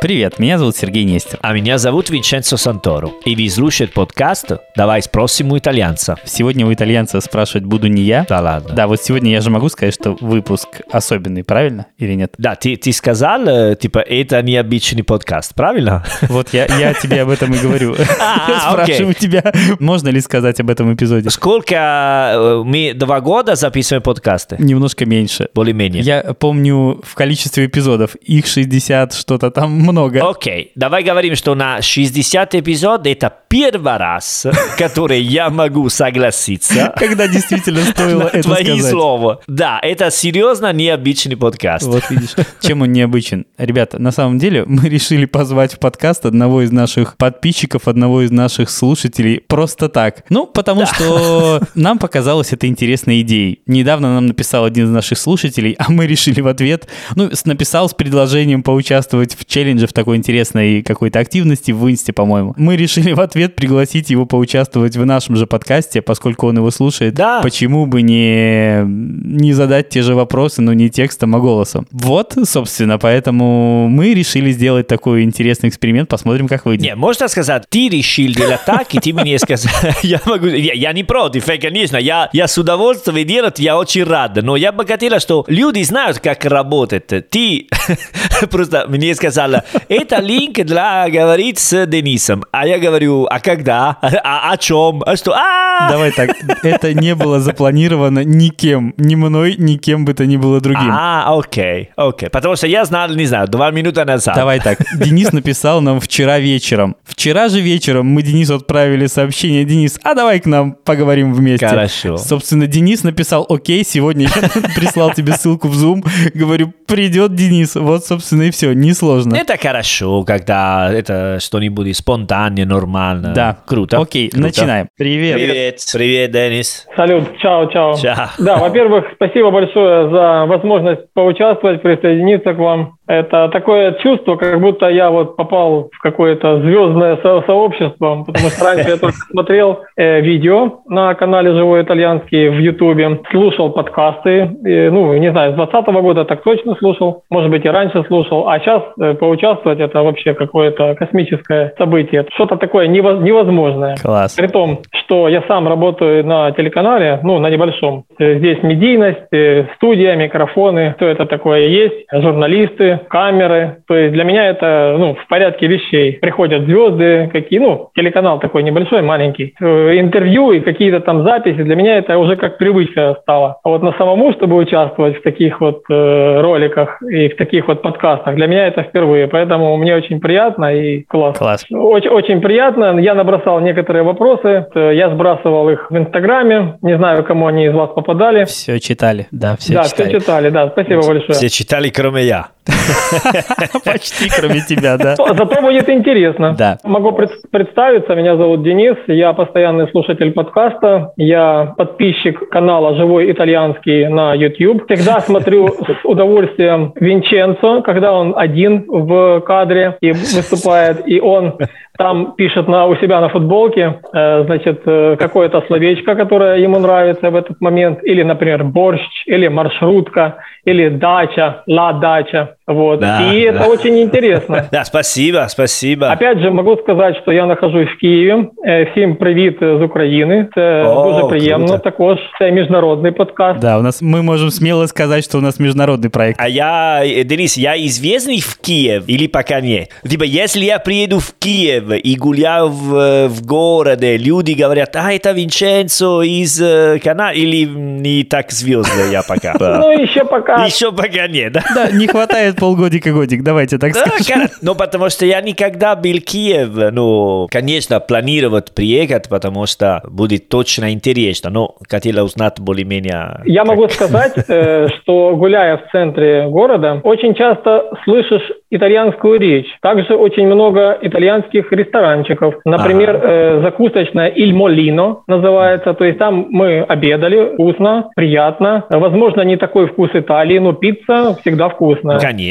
Привет, меня зовут Сергей Нестер. А меня зовут Винченцо Санторо. И вы слушаете подкаст «Давай спросим у итальянца». Сегодня у итальянца спрашивать буду не я. Да ладно. Да, вот сегодня я же могу сказать, что выпуск особенный, правильно или нет? Да, ты, ты сказал, э, типа, это необычный подкаст, правильно? Вот я, я тебе об этом и говорю. А, спрашиваю тебя, можно ли сказать об этом эпизоде? Сколько э, мы два года записываем подкасты? Немножко меньше. Более-менее. Я помню в количестве эпизодов, их 60, что-то там много. Окей, давай говорим, что на 60 эпизод это первый раз, который я могу согласиться. Когда действительно стоило это твои сказать. слова. Да, это серьезно необычный подкаст. Вот видишь, чем он необычен. Ребята, на самом деле мы решили позвать в подкаст одного из наших подписчиков, одного из наших слушателей просто так. Ну, потому что нам показалось это интересной идеей. Недавно нам написал один из наших слушателей, а мы решили в ответ, ну, написал с предложением поучаствовать в челлендже в такой интересной какой-то активности в Инсте, по-моему. Мы решили в ответ пригласить его поучаствовать в нашем же подкасте, поскольку он его слушает. Да. Почему бы не, не задать те же вопросы, но не текстом, а голосом? Вот, собственно, поэтому мы решили сделать такой интересный эксперимент, посмотрим, как выйдет. Не, можно сказать, ты решил делать так, и ты мне сказал, я могу, я, не против, конечно, я, я с удовольствием делать, я очень рад, но я бы хотела, что люди знают, как работает. Ты просто мне сказала, это линк для говорить с Денисом, а я говорю, а когда, а, о чем, а что, а Давай так, это не было запланировано никем, ни мной, ни кем бы то ни было другим. А, окей, окей, потому что я знал, не знаю, два минуты назад. Давай так. Денис написал нам вчера вечером. Вчера же вечером мы Денису отправили сообщение. Денис, а давай к нам поговорим вместе. Хорошо. Собственно, Денис написал, окей, сегодня я прислал тебе ссылку в Zoom. Говорю, придет Денис. Вот, собственно, и все. Несложно. Это хорошо, когда это что-нибудь спонтанное, нормально. Да. Круто. Окей, Круто. начинаем. Привет. Привет. Привет, Денис. Салют, чао, чао. Чао. Да, во-первых, спасибо большое за возможность поучаствовать, присоединиться к вам. Это такое чувство, как будто я вот попал в какое-то звездное со- сообщество, потому что раньше я только смотрел э, видео на канале «Живой итальянский» в Ютубе, слушал подкасты, э, ну, не знаю, с 2020 года так точно слушал, может быть, и раньше слушал, а сейчас э, поучаствовать – это вообще какое-то космическое событие, что-то такое нево- невозможное. Класс. При том, что я сам работаю на телеканале, ну, на небольшом. Э, Здесь медийность, э, студия, микрофоны, все это такое есть, журналисты, камеры. То есть для меня это, ну, в порядке вещей. Приходят звезды, какие, ну, телеканал такой небольшой, маленький. Э, Интервью и какие-то там записи, для меня это уже как привычка стала. А вот на самому, чтобы участвовать в таких вот э, роликах и в таких вот подкастах, для меня это впервые. Поэтому мне очень приятно и классно. Класс. Очень, очень приятно. Я набросал некоторые вопросы. Э, Я сбрасывал их в Инстаграме. Не знаю, кому они из вас попадали. Все читали. Да, все да, читали. все читали. Да, спасибо большое. Все читали, кроме я. Почти кроме тебя, да. Зато будет интересно. Да. Могу пред- представиться. Меня зовут Денис. Я постоянный слушатель подкаста. Я подписчик канала «Живой итальянский» на YouTube. Всегда смотрю с удовольствием Винченцо, когда он один в кадре и выступает. И он там пишет на, у себя на футболке, э, значит, э, какое-то словечко, которое ему нравится в этот момент. Или, например, борщ, или маршрутка, или дача, ла дача. Вот. Да, и это да. очень интересно. Да, спасибо, спасибо. Опять же, могу сказати, що я нахожусь в Києві. Е, Всім привіт з України. Це О, дуже приємно. круто. Також це міжнародний подкаст. Да, у нас мы можем смело сказать, что у нас международный проект. А я, э, Денис, я известный в Киев или пока нет? Типа, если я приеду в Киев и гуляю в, э, в городе, люди говорят, а, это Винченцо из э, канала, или не так звездно я пока? Ну і ще поки Еще пока нет, да? Да, не хватает полгодика-годик, давайте так Да, скажем. кор- ну, потому что я никогда был в Киев. Ну, конечно, планировать приехать, потому что будет точно интересно. Но хотела узнать более-менее... Я как- могу сказать, э, что гуляя в центре города, очень часто слышишь итальянскую речь. Также очень много итальянских ресторанчиков. Например, э, закусочная Иль Молино называется. То есть там мы обедали, вкусно, приятно. Возможно, не такой вкус Италии, но пицца всегда вкусная. конечно.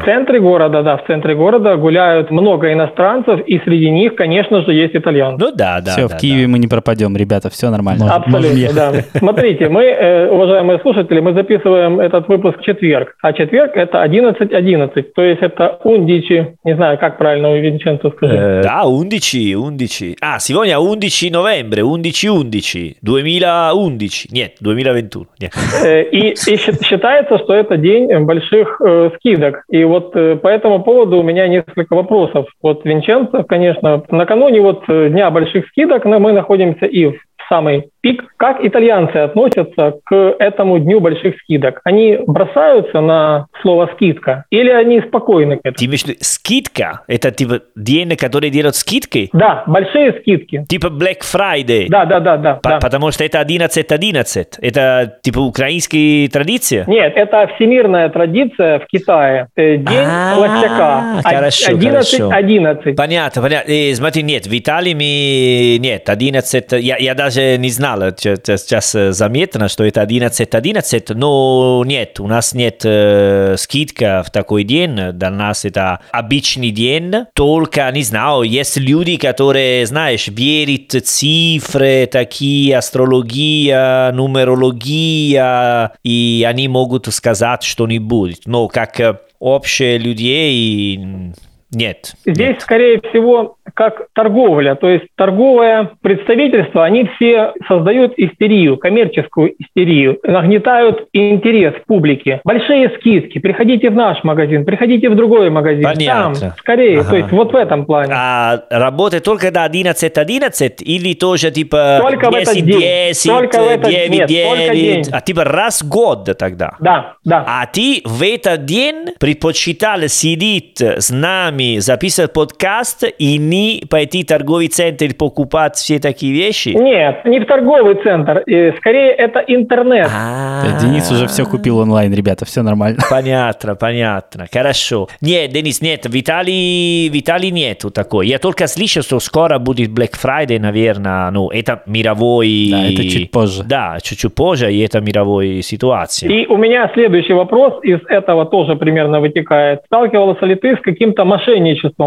В центре города, да, в центре города гуляют много иностранцев, и среди них, конечно же, есть итальянцы. Ну да, да. все, да, в Киеве мы не пропадем, ребята, все нормально. Можно Абсолютно, да. Смотрите, мы, э, уважаемые слушатели, мы записываем этот выпуск в четверг, а четверг это 11.11, то есть это ундичи, не знаю, как правильно у Винченцо да. сказать. Eh, ah, 11, 11. Ah, si voglia 11 novembre, 11-11, 2011. Нет, 2021. Нет. Э, И, и считается, что это день больших э, скидок. И вот э, по этому поводу у меня несколько вопросов. Вот Винченцо, конечно, накануне вот э, Дня больших скидок но мы находимся и в самый пик. Как итальянцы относятся к этому Дню больших скидок? Они бросаются на слово «скидка» или они спокойны к этому? Ты имеешь в виду скидка? Это типа день, который делают скидки? Да, большие скидки. Типа Black Friday? Да, да, да, да. По- да. Потому что это 11-11. Это типа украинские традиции? Нет, это всемирная традиция в Китае. Э, День А, холостяка. хорошо, 11, хорошо. 11. Понятно, понятно. Э, смотри, нет, в Италии мы... Нет, 11... Я, я даже не знал, Ч- сейчас заметно, что это 11-11, но нет, у нас нет э, скидка в такой день. Для нас это обычный день. Только, не знаю, есть люди, которые, знаешь, верят цифры, такие, астрология, нумерология, и они могут сказать что-нибудь. Но как общие людей... Нет. Здесь, скорее всего, как торговля. То есть торговое представительство, они все создают истерию, коммерческую истерию, нагнетают интерес публики. Большие скидки. Приходите в наш магазин, приходите в другой магазин. Понятно. Там, скорее. Ага. То есть вот в этом плане. А работает только до 11-11 или тоже типа Только в этот 10 день. 10 Только в этот- 9 нет, только 9 день. а типа раз в год тогда? Да, да. А ты в этот день предпочитал сидеть с нами, записывать подкаст и не пойти в торговый центр и покупать все такие вещи? Нет, не в торговый центр. э, Скорее, это интернет. А, Денис уже все купил онлайн, ребята, все нормально. Понятно, понятно. Хорошо. Нет, Денис, нет, в Италии, в Италии нету такой. Я только слышал, что скоро будет Black Friday, наверное. Ну, это мировой... Да, это чуть позже. Да, чуть-чуть позже, и это мировой ситуация. И у меня следующий вопрос из этого тоже примерно вытекает. Сталкивался ли ты с каким-то мошенничеством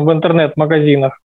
в интернет-магазинах?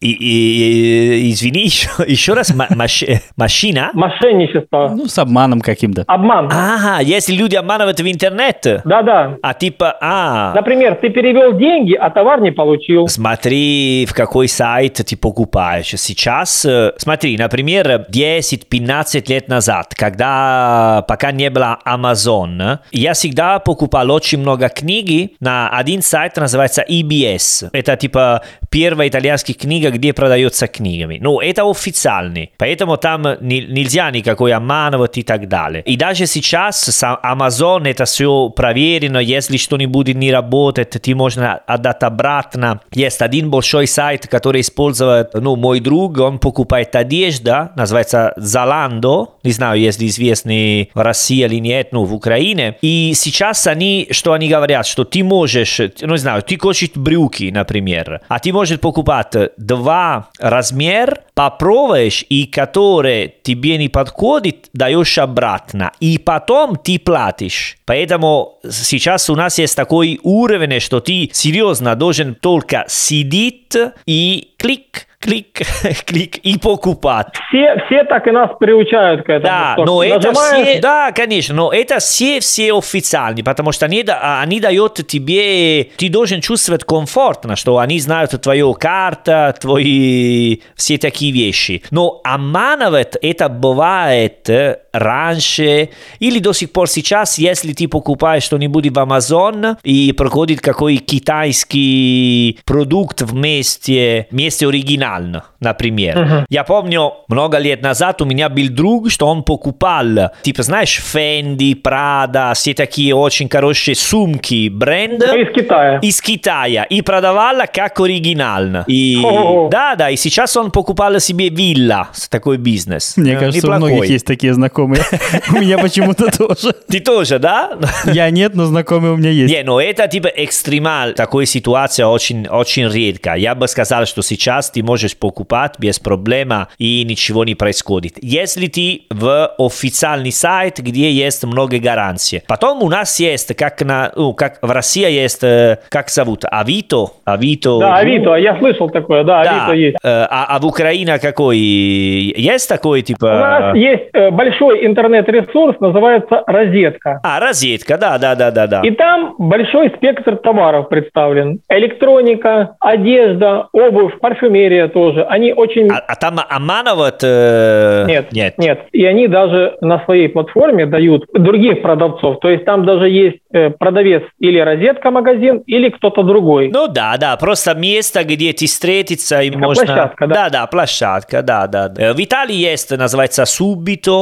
И, и- и- извини, еще, еще раз, ма- маш- машина? Мошенничество. Ну, с обманом каким-то. Обман. Ага, если люди обманывают в интернет, Да-да. а типа, а, Например, ты перевел деньги, а товар не получил. Смотри, в какой сайт ты покупаешь. Сейчас, э, смотри, например, 10-15 лет назад, когда пока не было Amazon, я всегда покупал очень много книги на один сайт, называется EBS. Это типа первая итальянская книга, где продается книгами. Ну, это официальный, поэтому там не- нельзя никакой обманывать и так далее. И даже сейчас Amazon это все проверено, если что-нибудь не работает, ты можно отдать обратно. Есть один большой сайт, который использует, ну, мой друг, он покупает одежду, называется Zalando, не знаю, если известный в России или нет, ну, в Украине. И сейчас они, что они говорят, что ты можешь, ну, не знаю, ты хочешь брюки, например, а ты можешь покупать два размера, попробуешь, и которые тебе не подходит, даешь обратно. И потом ты платишь. Поэтому сейчас у нас есть такой уровень, что ты серьезно должен только сидеть и клик, клик, клик и покупать. Все, все так и нас приучают к этому. Да, что но это нажимаешь, все, да, конечно, но это все, все официальные, потому что они, да- они дают тебе, ты должен чувствовать комфортно, что они знают твою карту, твои все такие вещи. Но обманывать это бывает э, раньше или до сих пор сейчас, если ты покупаешь что-нибудь в Amazon и проходит какой китайский продукт вместе, вместе оригинально, например. Я помню, много лет назад у меня был друг, что он покупал, типа, знаешь, Fendi, Prada, все такие очень хорошие сумки, бренд из Китая. из Китая и продавала как оригинально. И О. да, да, и сейчас он покупал сделал себе вилла, такой бизнес. Мне Э, кажется, у неплохой. многих есть такие знакомые. У меня почему-то тоже. Ты тоже, да? Я нет, но знакомые у меня есть. Не, но это типа экстремал, такая ситуация очень, очень редко. Я бы сказал, что сейчас ты можешь покупать без проблем и ничего не происходит. Если ты в официальный сайт, где есть много гарантий. Потом у нас есть, как, на, ну, как в России есть, э, как зовут, Авито. Авито. Да, Авито, я слышал такое, да, Да. Авито есть. Э, А, а в Украине какой? Есть такой, типа... У нас есть э, большой интернет-ресурс, называется «Розетка». А, розетка, да, да, да, да, да. И там большой спектр товаров представлен. Электроника, одежда, обувь, парфюмерия тоже. Они очень... А, а там обманывают? э, Нет, Нет. нет. И они даже на своей платформе дают других продавцов. То есть там даже есть э, продавец или розетка магазин, или кто-то другой. Ну да, да, просто место, где ты встретиться и можно... площадка, да? Да, да, площадка, да, да. да. Э, В Италии есть, называется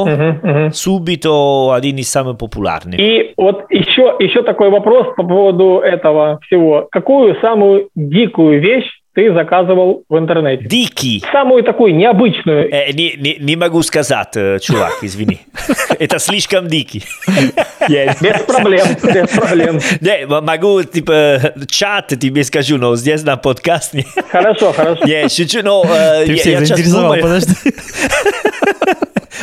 мгм. Subito один из самых популярных. И вот еще, еще такой вопрос по поводу этого всего. Какую самую дикую вещь ты заказывал в интернете? Дикий. Самую такую необычную. Э, не, не, не могу сказать, э, чувак, извини. Это слишком дикий. Без проблем, без проблем. Не, могу, типа, чат тебе скажу, но здесь на подкасте. Хорошо, хорошо. Не, шучу, но... э, Ты я- всех заинтересовал, подожди.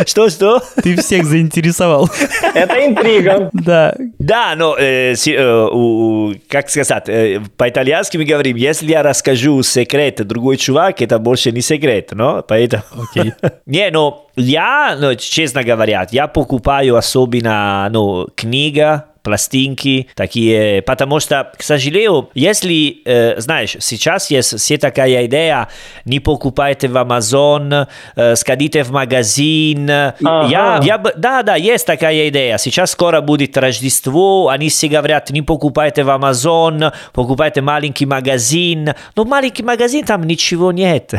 Что, что? Ты всех заинтересовал. Это интрига. Да. Да, но, э, си- э, у- как сказать, э, по-итальянски мы говорим, если я расскажу секрет другой чувак, это больше не секрет, но поэтому... Окей. Не, ну, я, ну, честно говоря, я покупаю особенно, ну, книга, пластинки такие, потому что, к сожалению, если, э, знаешь, сейчас есть все такая идея, не покупайте в Amazon, э, сходите в магазин, Ага. я, я да, да, есть такая идея, сейчас скоро будет Рождество, они все говорят, не покупайте в Amazon, покупайте маленький магазин, но маленький магазин там ничего нет.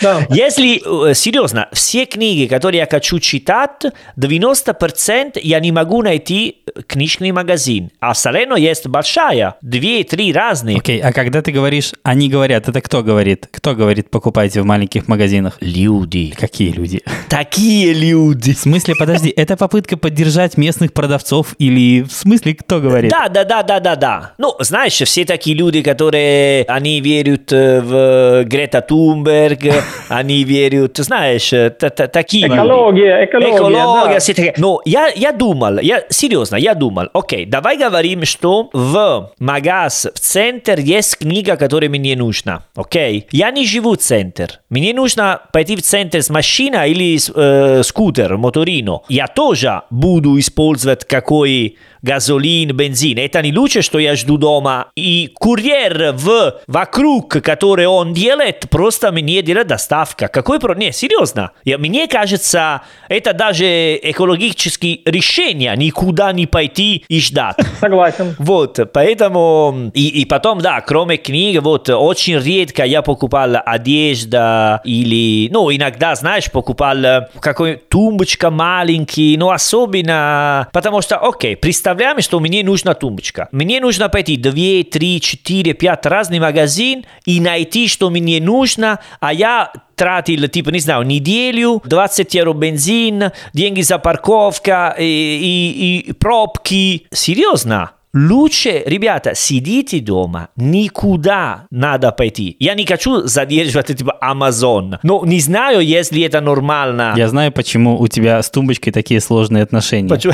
Да. Если, э, серьезно, все книги, которые я хочу читать, 90% я не могу найти книжный магазин. А остальное есть большая, две-три разные. Окей, а когда ты говоришь, они говорят, это кто говорит? Кто говорит, покупайте в маленьких магазинах? Люди. Какие люди? Такие люди. В смысле, подожди, это попытка поддержать местных продавцов или в смысле кто говорит? Да, да, да, да, да, да. Ну, знаешь, все такие люди, которые, они верят э, в Грета Тунберг, они верят, знаешь, э, та- та- такие люди. Экология, экология, Экология, да. все такие. Но я, я думал, я серьезно, я думал, окей, давай говорим, что в магаз, в центр есть книга, которая мне нужна, окей? Я не живу в центр. Мне нужно пойти в центр с машиной или с э, скутер, моторино. Я тоже буду использовать какой газолин, бензин. Это не лучше, что я жду дома. И курьер в, вокруг, который он делает, просто мне делает доставка. Какой про... Не, серьезно. Я, мне кажется, это даже экологические решения. Никуда не пойти и ждать. Согласен. Вот, поэтому... И, и потом, да, кроме книг, вот, очень редко я покупал одежда или... Ну, иногда, знаешь, покупал э, какой тумбочка маленький, но особенно... Потому что, окей, представляем, что мне нужна тумбочка. Мне нужно пойти 2, 3, 4, 5 разный магазин и найти, что мне нужно, а я тратил, типа, не знаю, неделю, 20 евро бензин, деньги за парковка и, и- и пробки. Серьезно? Лучше, ребята, сидите дома, никуда надо пойти. Я не хочу задерживать, типа, Amazon. Но не знаю, если это нормально. Я знаю, почему у тебя с тумбочкой такие сложные отношения. Почему?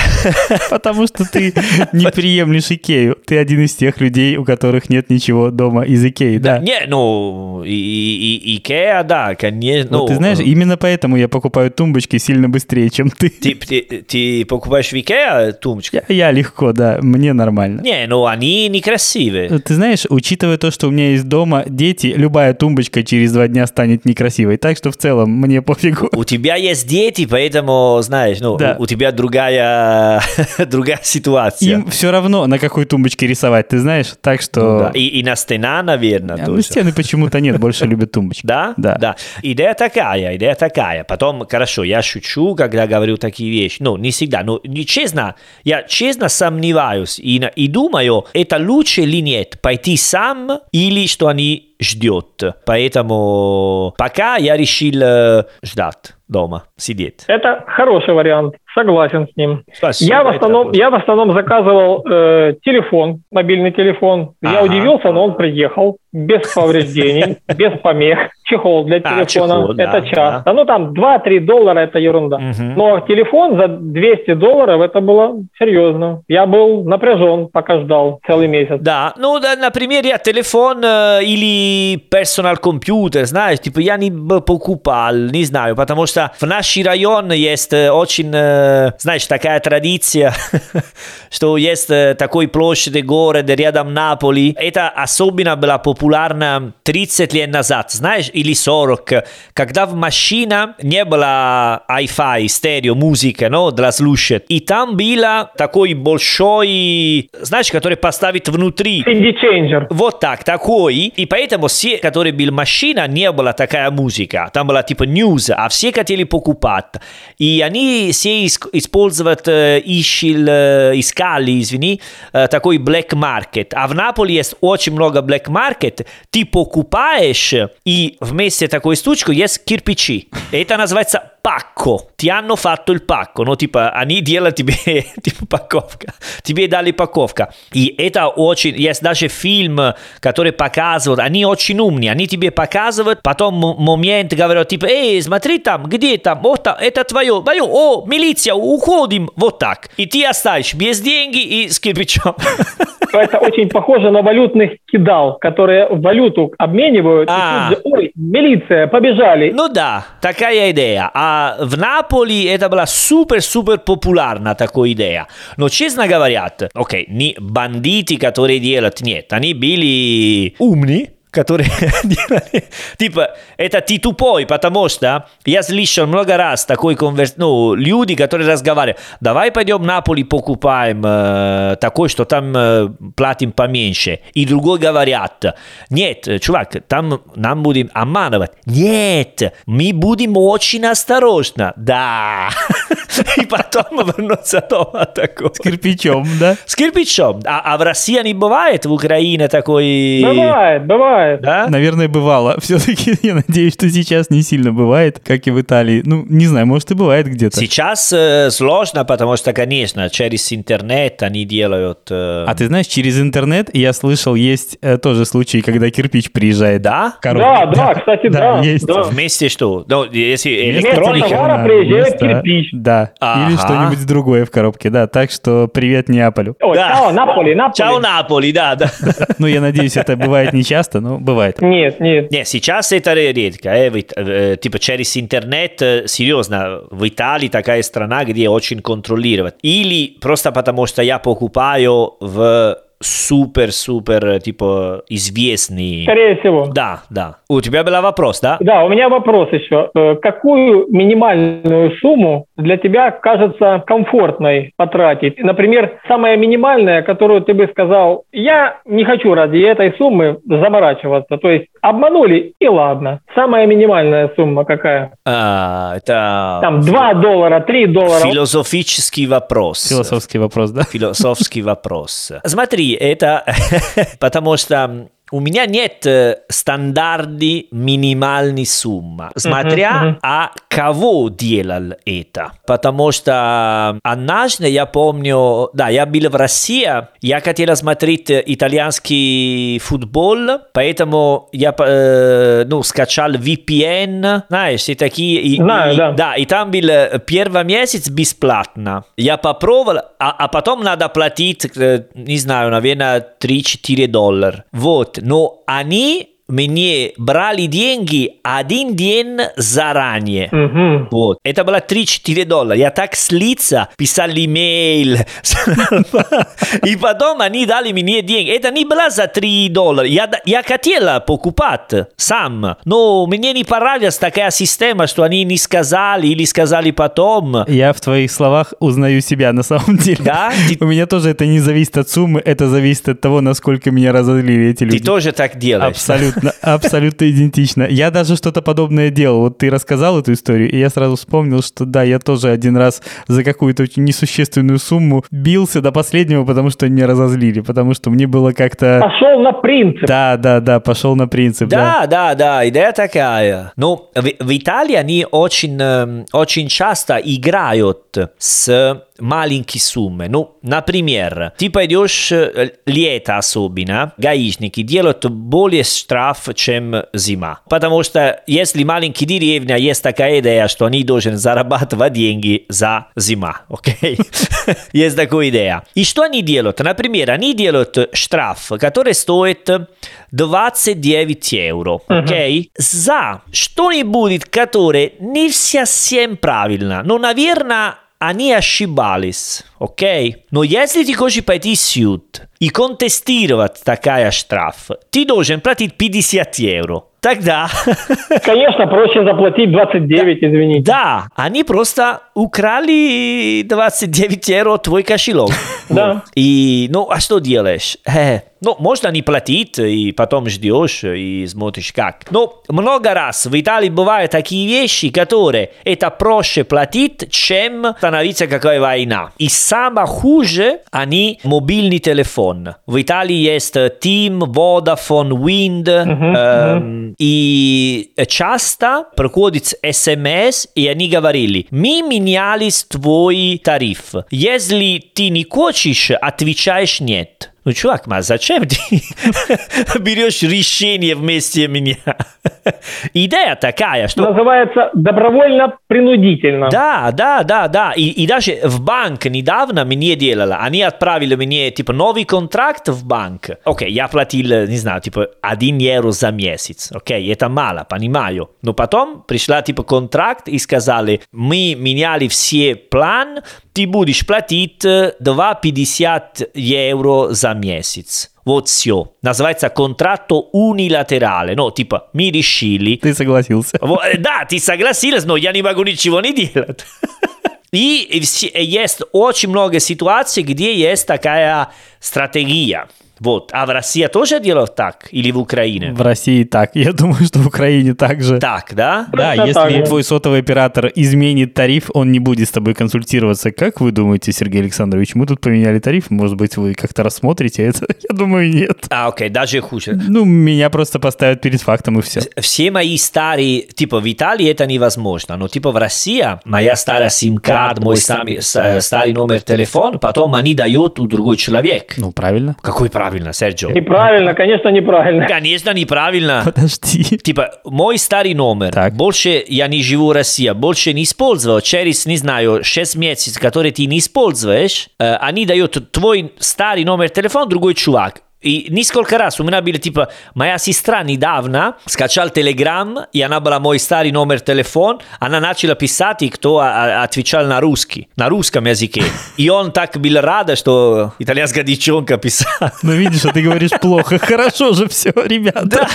Потому что ты не приемлешь Икею. Ты один из тех людей, у которых нет ничего дома из Икеи, да. Не, ну, и, и, Икеа, да, конечно. Вот ты знаешь, именно поэтому я покупаю тумбочки сильно быстрее, чем ты. ты, ты, ты покупаешь в Икеа тумбочку? Я, я легко, да, мне нормально. Не, ну, они некрасивые. Ты знаешь, учитывая то, что у меня есть дома дети, любая тумбочка через два дня станет некрасивой. Так что в целом мне пофигу. У тебя есть дети, поэтому, знаешь, ну, Да. у, у тебя другая, другая ситуация. Им все равно, на какой тумбочке рисовать, ты знаешь? Так что... Ну да. и, и на стена, наверное, А, ну, тоже. стены почему-то нет, больше любят тумбочки. Да? Да. Идея такая, идея такая. Потом, хорошо, я шучу, когда говорю такие вещи. Ну, не всегда. Но не честно, я честно сомневаюсь. И на- и думаю, это лучше или нет, пойти сам или что они ждет. Поэтому пока я решил ждать дома, сидеть. Это хороший вариант, согласен с ним. Спасибо, Я в основном, я в основном заказывал э, телефон, мобильный телефон. Я Ага. удивился, но он приехал без повреждений, без помех. Чехол для А, телефона. это часто. Ну там 2-3 доллара это ерунда. Но телефон за 200 долларов это было серьезно. Я был напряжен, пока ждал целый месяц. Да, ну, да, например, я телефон э, или персонал компьютер, знаешь, типа я не покупал, не знаю, потому что в наш район есть э, очень, э, знаешь, такая традиция, что есть э, такой площади город рядом Наполи. Это особенно было популярно 30 лет назад, знаешь, или 40, когда в машине не было Wi-Fi, стерео, музыка, ну, для слушать. И там было такой большой, знаешь, который поставить внутри. CD Changer. Вот так, такой. И поэтому все, которые были машина, не была такая музыка. Там была типа news, а все хотели покупать. И они все используют, э, ищил, э, искали, извини, э, такой black market. А в Наполе есть очень много black market. Ты покупаешь, и вместе такой штучку есть кирпичи. Это называется pacco. Ti hanno fatto il pacco, ну, типа, они делают тебе, типа, паковка. Тебе дали паковка. И это очень... Есть даже фильм, который показывает, они очень умные, они тебе показывают, потом момент говорят, типа, эй, смотри там, где там, вот там, это твое, твое, о, милиция, уходим, вот так. И ты оставишь без деньги и с кирпичом. Это очень похоже на валютных кидал, которые валюту обменивают. А. И тут же, ой, милиция, побежали. Ну да, такая идея. А в Наполе это была супер-супер популярна такая идея. Но честно говоря, окей, не бандиты, которые делают, нет, они были умные, которые делали, типа, это ты тупой, потому что я слышал много раз такой конверс... ну, люди, которые разговаривают, давай пойдем в Наполе покупаем э, такой, что там э, платим поменьше. И другой говорят, нет, э, чувак, там нам будем обманывать. Нет, мы будем очень осторожно. Да. И потом вернуться дома такой. С кирпичом, да? С кирпичом. А, а в России не бывает в Украине такой... Бывает, бывает. Да? Наверное, бывало. Все-таки я надеюсь, что сейчас не сильно бывает, как и в Италии. Ну, не знаю, может и бывает где-то. Сейчас э, сложно, потому что, конечно, через интернет они делают... э, А ты знаешь, через интернет, я слышал, есть э, тоже случаи, когда кирпич приезжает. Да? в коробке. Да, да, кстати, да. есть. да. Вместе что? Ну, если Вместо электроника... товара Да, приезжает вместо- кирпич. Да, или Ага. что-нибудь другое в коробке, да. Так что привет Неаполю. Ой, Да. чао, Наполи, Наполи. Чао, Наполи, да, да. Ну, я надеюсь, это бывает не часто, но бывает. Нет, нет. Не, сейчас это редко. э, э, типа через интернет, э, серьезно, в Италии такая страна, где очень контролируют. Или просто потому, что я покупаю в супер-супер, э, типа, известный... Скорее всего. Да, да. У тебя был вопрос, да? Да, у меня вопрос еще. Э, Какую минимальную сумму для тебя кажется комфортной потратить? Например, самая минимальная, которую ты бы сказал, я не хочу ради этой суммы заморачиваться. То есть обманули и ладно. Самая минимальная сумма какая? А, это Там 2 доллара, 3 доллара. философический вопрос. Философский вопрос, да? Философский вопрос. Смотри, это потому что у меня нет э, стандарты минимальной суммы, смотря мгм. а кого делал это. Потому что однажды я помню, да, я был в России, я хотел смотреть итальянский футбол, поэтому я э, ну, скачал VPN, знаешь, и такие... и- Знаю, и- да. да, и там был э, первый месяц бесплатно. Я попробовал, а, а потом надо платить, э, не знаю, наверное, 3-4 доллара. Вот, но они мне брали деньги один день заранее. Мгм. Вот. Это было 3-4 доллара. Я так слиться, писал имейл. И потом они дали мне деньги. Это не было за 3 доллара. Я, я хотел покупать сам. Но мне не понравилась такая система, что они не сказали или сказали потом. Я в твоих словах узнаю себя на самом деле. Да? Ты- У меня тоже это не зависит от суммы, это зависит от того, насколько меня разозлили эти Ты люди. тоже так делаешь. Абсолютно. Абсолютно, абсолютно идентично. Я даже что-то подобное делал. Вот ты рассказал эту историю, и я сразу вспомнил, что да, я тоже один раз за какую-то очень несущественную сумму бился до последнего, потому что меня разозлили, потому что мне было как-то... Пошел на принцип. Да, да, да, пошел на принцип. Да, да, да, идея такая. Ну, в, в Италии они очень, эм, очень часто играют с маленькие суммы. Ну, например, ты пойдешь э, лето особенно, гаишники делают более штраф, чем зима. Потому что если маленькие деревня, есть такая идея, что они должны зарабатывать деньги за зима. Окей? есть такая идея. И что они делают? Например, они делают штраф, который стоит 29 евро. Окей? За что-нибудь, которое не совсем правильно. Ну, наверное, они ошибались, окей? Но если ты хочешь пойти в суд и контестировать такая штраф, ты должен платить 50 евро. Тогда... Конечно, проще заплатить 29, извините. Да, они просто украли 29 евро твой кошелек. Да. И, ну, а что делаешь? Э, ну, можно не платить, и потом ждешь и смотришь как. Но много раз в Италии бывают такие вещи, которые это проще платить, чем становиться какая война. И самое хуже, они мобильный телефон. В Италии есть Team, Vodafone, Wind, эм, и часто приходит смс, и они говорили, мы менялись твой тариф. Если ты не хочешь, отвечаешь нет. Ну, чувак, а зачем ты берешь решение вместе меня? Идея такая, что... Называется добровольно-принудительно. Да, да, да, да. И, и даже в банк недавно мне делали. Они отправили мне, типа, новый контракт в банк. Окей, я платил, не знаю, типа, 1 евро за месяц. Окей, это мало, понимаю. Но потом пришла, типа, контракт и сказали, мы меняли все план, ты будешь платить 2,50 евро за месяц. Вот все. Называется контракто униlaterale. Ну, типа, мы решили. Ты согласился. Да, ты согласился, но я не могу ничего не делать. И есть очень много ситуаций, где есть такая стратегия. Вот. А в России тоже делают так? Или в Украине? В России так. Я думаю, что в Украине так же. Так, да? Да, если так. твой сотовый оператор изменит тариф, он не будет с тобой консультироваться. Как вы думаете, Сергей Александрович, мы тут поменяли тариф? Может быть, вы как-то рассмотрите это? Я думаю, нет. А, окей, даже хуже. Ну, меня просто поставят перед фактом и все. Все мои старые, типа в Италии это невозможно, но типа в России моя старая сим-карта, мой сами- с- старый номер телефона, потом они дают у другой человек. Ну, правильно. Какой правильно, Серджо? Неправильно, конечно, неправильно. Конечно, неправильно. Подожди. Типа, мой старый номер, Так. больше я не живу в России, больше не использовал, через, не знаю, 6 месяцев, которые ты не используешь, э, они дают твой старый номер телефона другой чувак. И несколько раз у меня было, типа, моя сестра недавно скачала Telegram, и она была мой старый номер телефона, она начала писать, и кто а, а, отвечал на русский, на русском языке. И он так был рад, что итальянская девчонка писала. Ну, видишь, а ты говоришь плохо. Хорошо же все, ребята.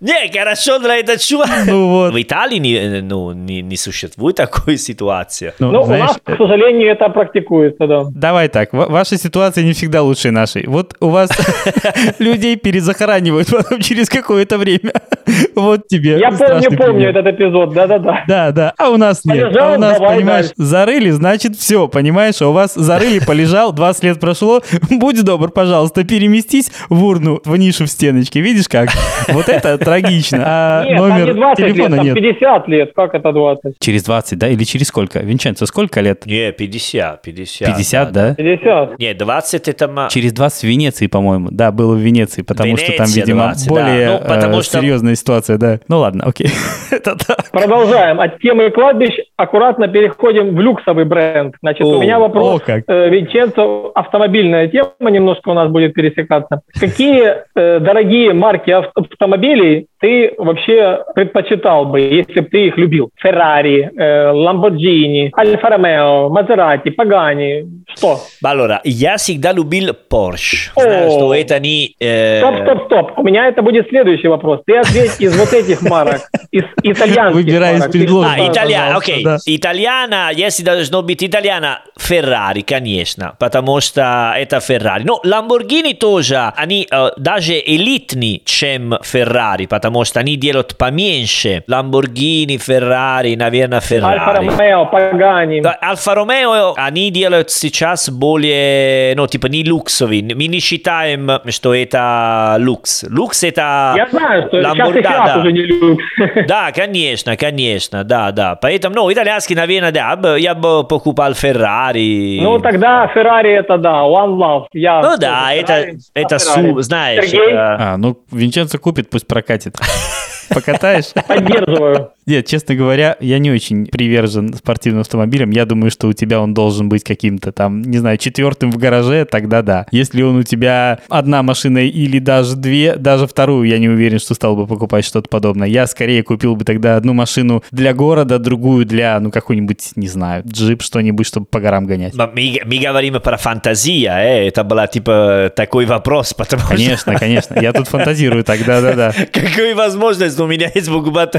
Не, хорошо для этого чувака. Ну вот. В Италии не, ну, не, не существует такой ситуации. Ну, Ну, у знаешь, нас, к сожалению, это практикуется, да. Давай так, ва- ваша ситуация не всегда лучше нашей. Вот у вас людей перезахоранивают потом через какое-то время. Вот тебе. Я помню, помню этот эпизод, да-да-да. Да, да. А у нас нет. Полежал, а у нас, давай понимаешь, дальше. зарыли, значит, все, понимаешь? А у вас зарыли, полежал, 20 лет прошло. Будь добр, пожалуйста, переместись в урну, в нишу в стеночке. Видишь как? Вот это трагично. А Нет, не номер 20 лет, телефона там нет. 50 лет. Как это 20? Через 20, да? Или через сколько? Винченцо, сколько лет? Не, 50, 50. 50, да? 50. Не, 20 это... Через 20 в Венеции, по-моему. Да, было в Венеции, потому что там, Венеция видимо, 20, да. более Ну, потому э, что- серьезная ситуация, да. Ну ладно, окей. Это так. Продолжаем. От темы кладбищ аккуратно переходим в люксовый бренд. Значит, О, у меня вопрос. о, как. Э, Винченцо, автомобильная тема немножко у нас будет пересекаться. Какие э, дорогие марки ав- автомобилей ты вообще предпочитал бы, если бы ты их любил? Феррари, э, Lamborghini, Альфа Ромео, Мазерати, Пагани. Что? Allora, я всегда любил Porsche. О, Знаю, что это они... э, Стоп, стоп, стоп. У меня это будет следующий вопрос. Ты ответь из вот этих марок, из итальянских Выбирай из марок. Ты предложенных. что, А, итальяна, пожалуйста, окей. да. Итальяна, если должно быть итальяна, Феррари, конечно, потому что это Феррари. Но Lamborghini тоже, они э, даже элитнее, чем Феррари, потому что они делают поменьше. Lamborghini, Феррари, наверное, Альфа Феррари. Ромео, Пагани. Да, Альфа Ромео, они делают сейчас более, ну, типа не люксовый. Мы не считаем, что это люкс. Люкс это... Я знаю, что сейчас Lambo- и да, да. уже не люкс. Да, конечно, конечно, да, да. Поэтому, ну, итальянский, наверное, да, я бы покупал Феррари. Ну, тогда Феррари это да, One Love. Я Ну да, это, Ferrari, это а Ferrari. су, знаешь. Сергей? э, А, ну, Винченцо купит, пусть прокатит. Покатаешь? Поддерживаю. Нет, честно говоря, я не очень привержен спортивным автомобилям. Я думаю, что у тебя он должен быть каким-то там, не знаю, четвертым в гараже, тогда да. Если он у тебя одна машина или даже две, даже вторую, я не уверен, что стал бы покупать что-то подобное. Я скорее купил бы тогда одну машину для города, другую для, ну, какой-нибудь, не знаю, джип, что-нибудь, чтобы по горам гонять. Мы, мы говорим про фантазия, э, это была типа такой вопрос, потому что... Конечно, конечно. Я тут фантазирую тогда, да-да. Какая возможность у меня есть покупать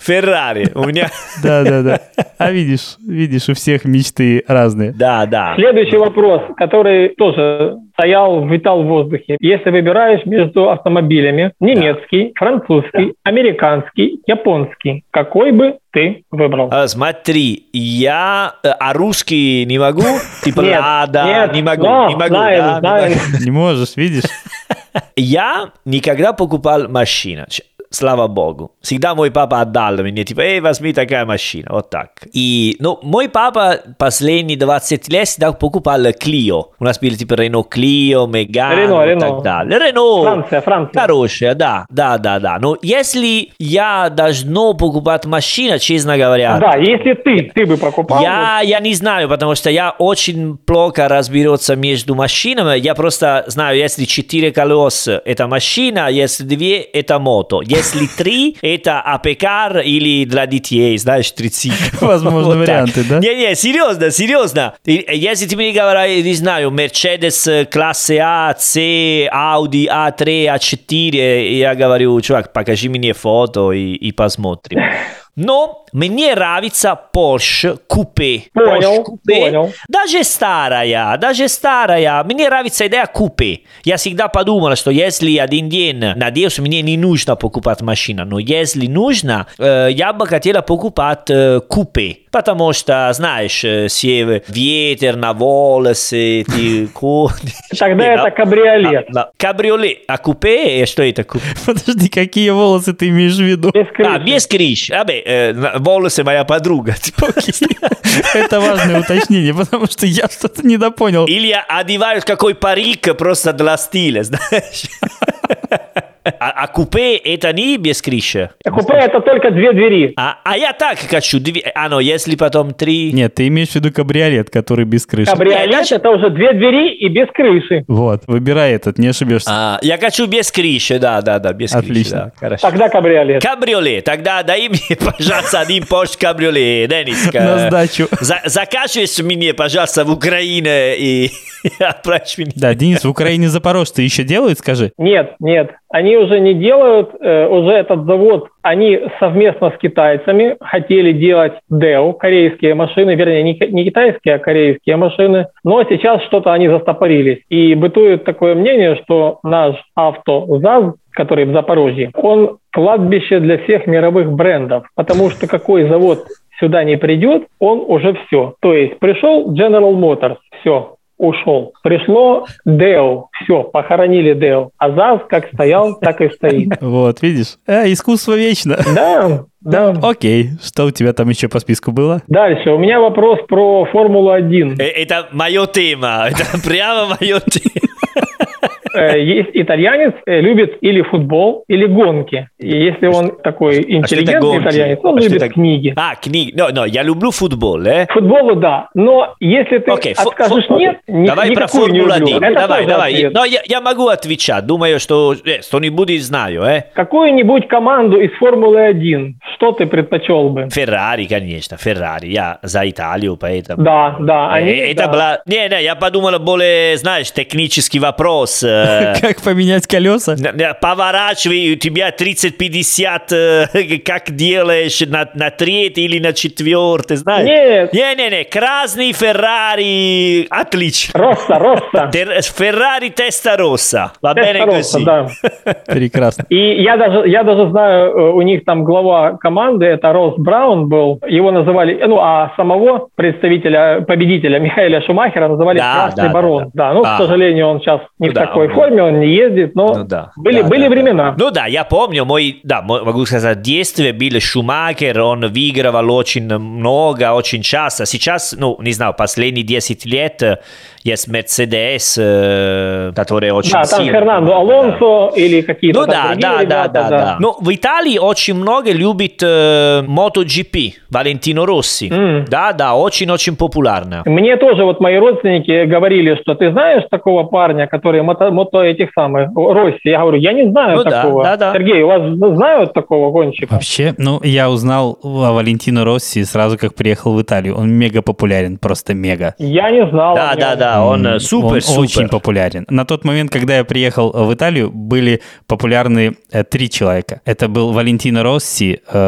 Феррари? У меня... Да-да-да. А видишь, видишь, у всех мечты разные. Да, да. Следующий вопрос, который тоже стоял, витал в воздухе. Если выбираешь между автомобилями немецкий, французский, американский, японский, какой бы ты выбрал? А, смотри, я... э, А русский не могу? Типа Нет, Лада, нет, не могу, но, не могу. знаем, да, не знаем. могу. Не можешь, видишь? Я никогда покупал машину. Слава богу. Всегда мой папа отдал мне, типа, эй, возьми такая машина, вот так. И, ну, мой папа последние 20 лет всегда покупал Клио. У нас были, типа, Рено Клио, Меган Рено, Рено. так далее. Рено. Франция, Франция. Хорошая, да, да, да, да. Но если я должно покупать машину, честно говоря, Да, если ты, ты бы покупал. я, я не знаю, потому что я очень плохо разберется между машинами. Я просто знаю, если четыре колеса – это машина, если две – это мото. Если три – это апекар или для детей, знаешь, трицикл. Возможно, так. варианты, да? Не-не, серьезно, серьезно. И, Если ты мне говоришь, не знаю, Mercedes классы А, С, Audi А3, А4, я говорю, чувак, покажи мне фото и, и посмотрим. Но мне нравится Porsche Coupe. Понял, Porsche Coupe. понял. Даже старая, даже старая. Мне нравится идея купе. Я всегда подумал, что если один день, надеюсь, мне не нужно покупать машину, но если нужно, э, я бы хотела покупать э, купе. Потому что, знаешь, все ветер на волосы, ты ходишь. Тогда это кабриолет. Кабриолет. А купе? Что это купе? Подожди, какие волосы ты имеешь в виду? Без крыши. А, без крыш. Абе, э, волосы моя подруга. Типа, Это важное уточнение, потому что я что-то недопонял. Или я одеваю какой парик просто для стиля, знаешь. А, а купе это не без крыши. Купе это только две двери. А, а я так хочу. Две, а, ну, если потом три... Нет, ты имеешь в виду кабриолет, который без крыши. Кабриолет это уже две двери и без крыши. Вот, выбирай этот, не ошибешься. А, я хочу без крыши, да, да, да, без крыши. Отлично. да, хорошо. Тогда кабриолет. Кабриолет, тогда дай мне, пожалуйста, один Porsche кабриолет, Денис. На сдачу. За, закажешь мне, пожалуйста, в Украине и отправишь меня. Да, Денис, в Украине запорожцы еще делают, скажи? Нет, нет, они уже не делают, э, уже этот завод, они совместно с китайцами хотели делать DEO, корейские машины, вернее, не, не китайские, а корейские машины, но сейчас что-то они застопорились. И бытует такое мнение, что наш автозаз, который в Запорожье, он кладбище для всех мировых брендов, потому что какой завод сюда не придет, он уже все. То есть пришел General Motors, все, ушел. Пришло Deo, все, похоронили Deo. А ЗАЗ как стоял, так и стоит. Вот, видишь? А, искусство вечно. Да, да. Окей, что у тебя там еще по списку было? Дальше. У меня вопрос про Формулу-1. Э, Это мое тема, это прямо мое тема. Э, Есть итальянец, э, любит или футбол, или гонки. И если он такой А что это интеллигентный итальянец, он А любит это- книги. А, книги. No, no, я люблю футбол, э? Футболу да, но если ты фу- нет, ни- Давай про Формулу люблю. 1. Это Давай, давай. ответ. Но я, я могу отвечать. Думаю, что э, что-нибудь знаю, э? Какую-нибудь команду из Формулы-1, что ты предпочел бы? Феррари, конечно, Феррари. Я за Италию, поэтому... Да, да, они... Э, Это да. была... Не, не, я подумал более, знаешь, технический вопрос. Как поменять колеса? поворачивай, у тебя 30-50, э, как делаешь на, на третий или на четвертый, знаешь? Нет, Не-не-не, красный Феррари, отлично. Росса, Росса. Феррари Теста Росса. Va bene Росса, così. да. Прекрасно. И я даже, я даже знаю, у них там глава команды, это Росс Браун был, его называли, ну, а самого представителя, победителя Михаила Шумахера называли Да, Красный да, Барон. да, Да, ну, А. к сожалению, он сейчас не Ну в да, такой он- форме, он не ездит, но Ну да. были, да, были да, да. времена. Ну да, я помню, мой, да, мой, могу сказать, детстве был Шумахер, он выигрывал очень много, очень часто. Сейчас, ну, не знаю, последние 10 лет э, есть Мерседес, э, который очень Да, там сильный. Фернандо Да. Алонсо или какие-то Ну там да, другие да, да, ребята, да, да. Ну, в Италии очень много любит э, MotoGP, Валентино Росси. М. Да, да, очень-очень популярно. Мне тоже вот мои родственники говорили, что ты знаешь такого парня, который мото, мото этих самых, Росси? Я говорю, я не знаю Ну да, такого. да, да. Сергей, у вас знают такого гонщика? Вообще, ну, я узнал о Валентино Росси сразу, как приехал в Италию. Он мега популярен, просто мега. Я не знал. Да, да, да, он э, супер, он супер. очень популярен. На тот момент, когда я приехал в Италию, были популярны э, три человека. Это был Валентино Росси, э,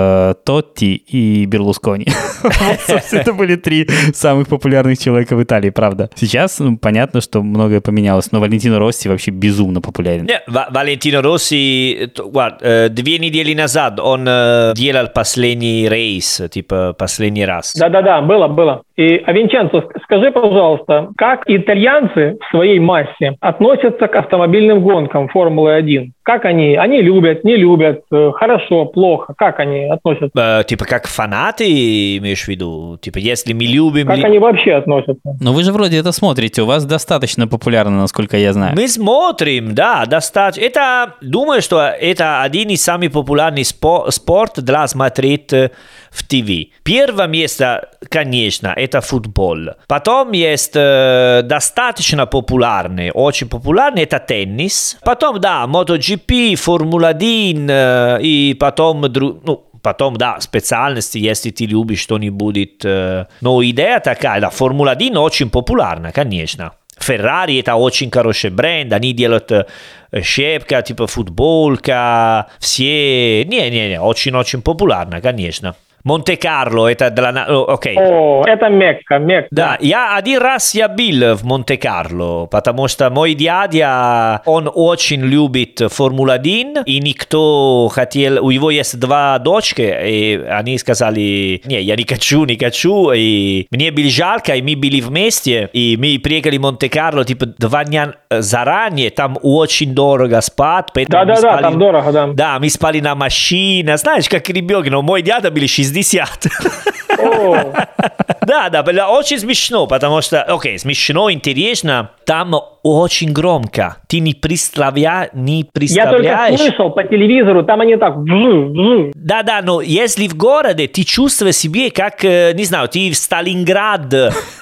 Тотти и Берлускони. Это были три самых популярных человека в Италии, правда. Сейчас ну, понятно, что многое поменялось, но Валентино Росси вообще безумно популярен. Валентино Росси, э, э, две недели назад он э, делал последний рейс, типа последний раз. Да-да-да, было, было. И, а Винченцо, скажи, пожалуйста, как итальянцы в своей массе относятся к автомобильным гонкам Формулы-1? Как они? Они любят, не любят, э, хорошо, плохо? Как они относятся? Э, типа как фанаты, имеешь в виду? Типа если мы любим... Как ли- они вообще относятся? Но вы же вроде это смотрите, у вас достаточно популярно, насколько я знаю. Мы смотрим, да, достаточно. Это, думаю, что это один из самых популярных спо- спорт для смотреть э, в ТВ. Первое место, конечно, это футбол. Потом есть э, достаточно популярный, очень популярный, это теннис. Потом, да, MotoGP, Формула-1 э, и потом, дру- ну, Потом, да, специальности, если ты любишь что-нибудь. э, Но идея такая, да, Формула-1 очень популярна, конечно. Ferrari это очень хороший бренд, они делают э, щепка, типа футболка, все... Не-не-не, очень-очень популярно, конечно. Монте-Карло, это для... Окей. О, это Мекка, Мекка. Да, я один раз я был в Монте-Карло, потому что мой дядя, он очень любит Формула-1, и никто хотел, у него есть два дочки, и они сказали, не, я не хочу, не хочу, и мне было жалко, и мы были вместе, и мы приехали в Монте-Карло, типа, два дня заранее, там очень дорого спать, Да-да-да, спали- там дорого, да. Да, мы спали на машине, знаешь, как ребенок, но мой дядя был 60. О, Да, да, было очень смешно, потому что, окей, смешно, интересно, там очень громко. Ты не, представля... не я только слышал по телевизору, там они так вжу, вжу. Да, да, но если в городе ты чувствуешь себе, как, э, не знаю, ты в Сталинград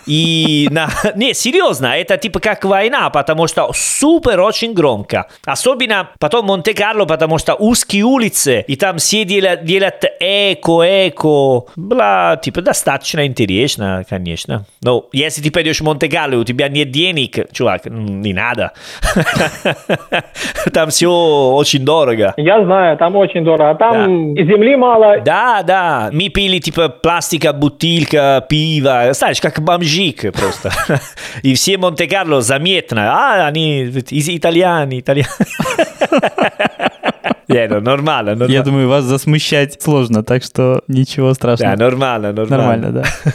и... На... Не, серьезно, это типа как война, потому что супер очень громко. Особенно потом Монте-Карло, потому что узкие улицы, и там все делают, делают эко, эко. Было, типа, достаточно интересно, конечно. Но если ты пойдешь в Монте-Карло, у тебя нет денег, чувак, не надо. Там все очень дорого. Я знаю, там очень дорого. А там и земли мало. Да, да, мы пили типа пластика, бутылка, пиво, знаешь, как бомжик просто. И все Монте-Карло заметно, а, они итальяне, итальяне. Не, ну нормально, Я нормально. думаю, вас засмущать сложно, так что ничего Да, страшного. нормально, нормально. Нормально,